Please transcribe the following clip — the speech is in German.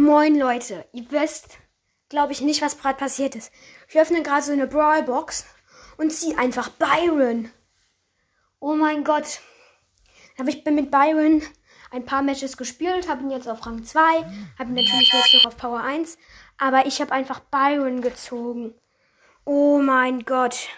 Moin Leute, ihr wisst, glaube ich, nicht, was gerade passiert ist. Ich öffne gerade so eine Brawlbox und ziehe einfach Byron. Oh mein Gott. Aber ich bin mit Byron ein paar Matches gespielt, habe ihn jetzt auf Rang 2, habe ihn natürlich jetzt noch auf Power 1, aber ich habe einfach Byron gezogen. Oh mein Gott.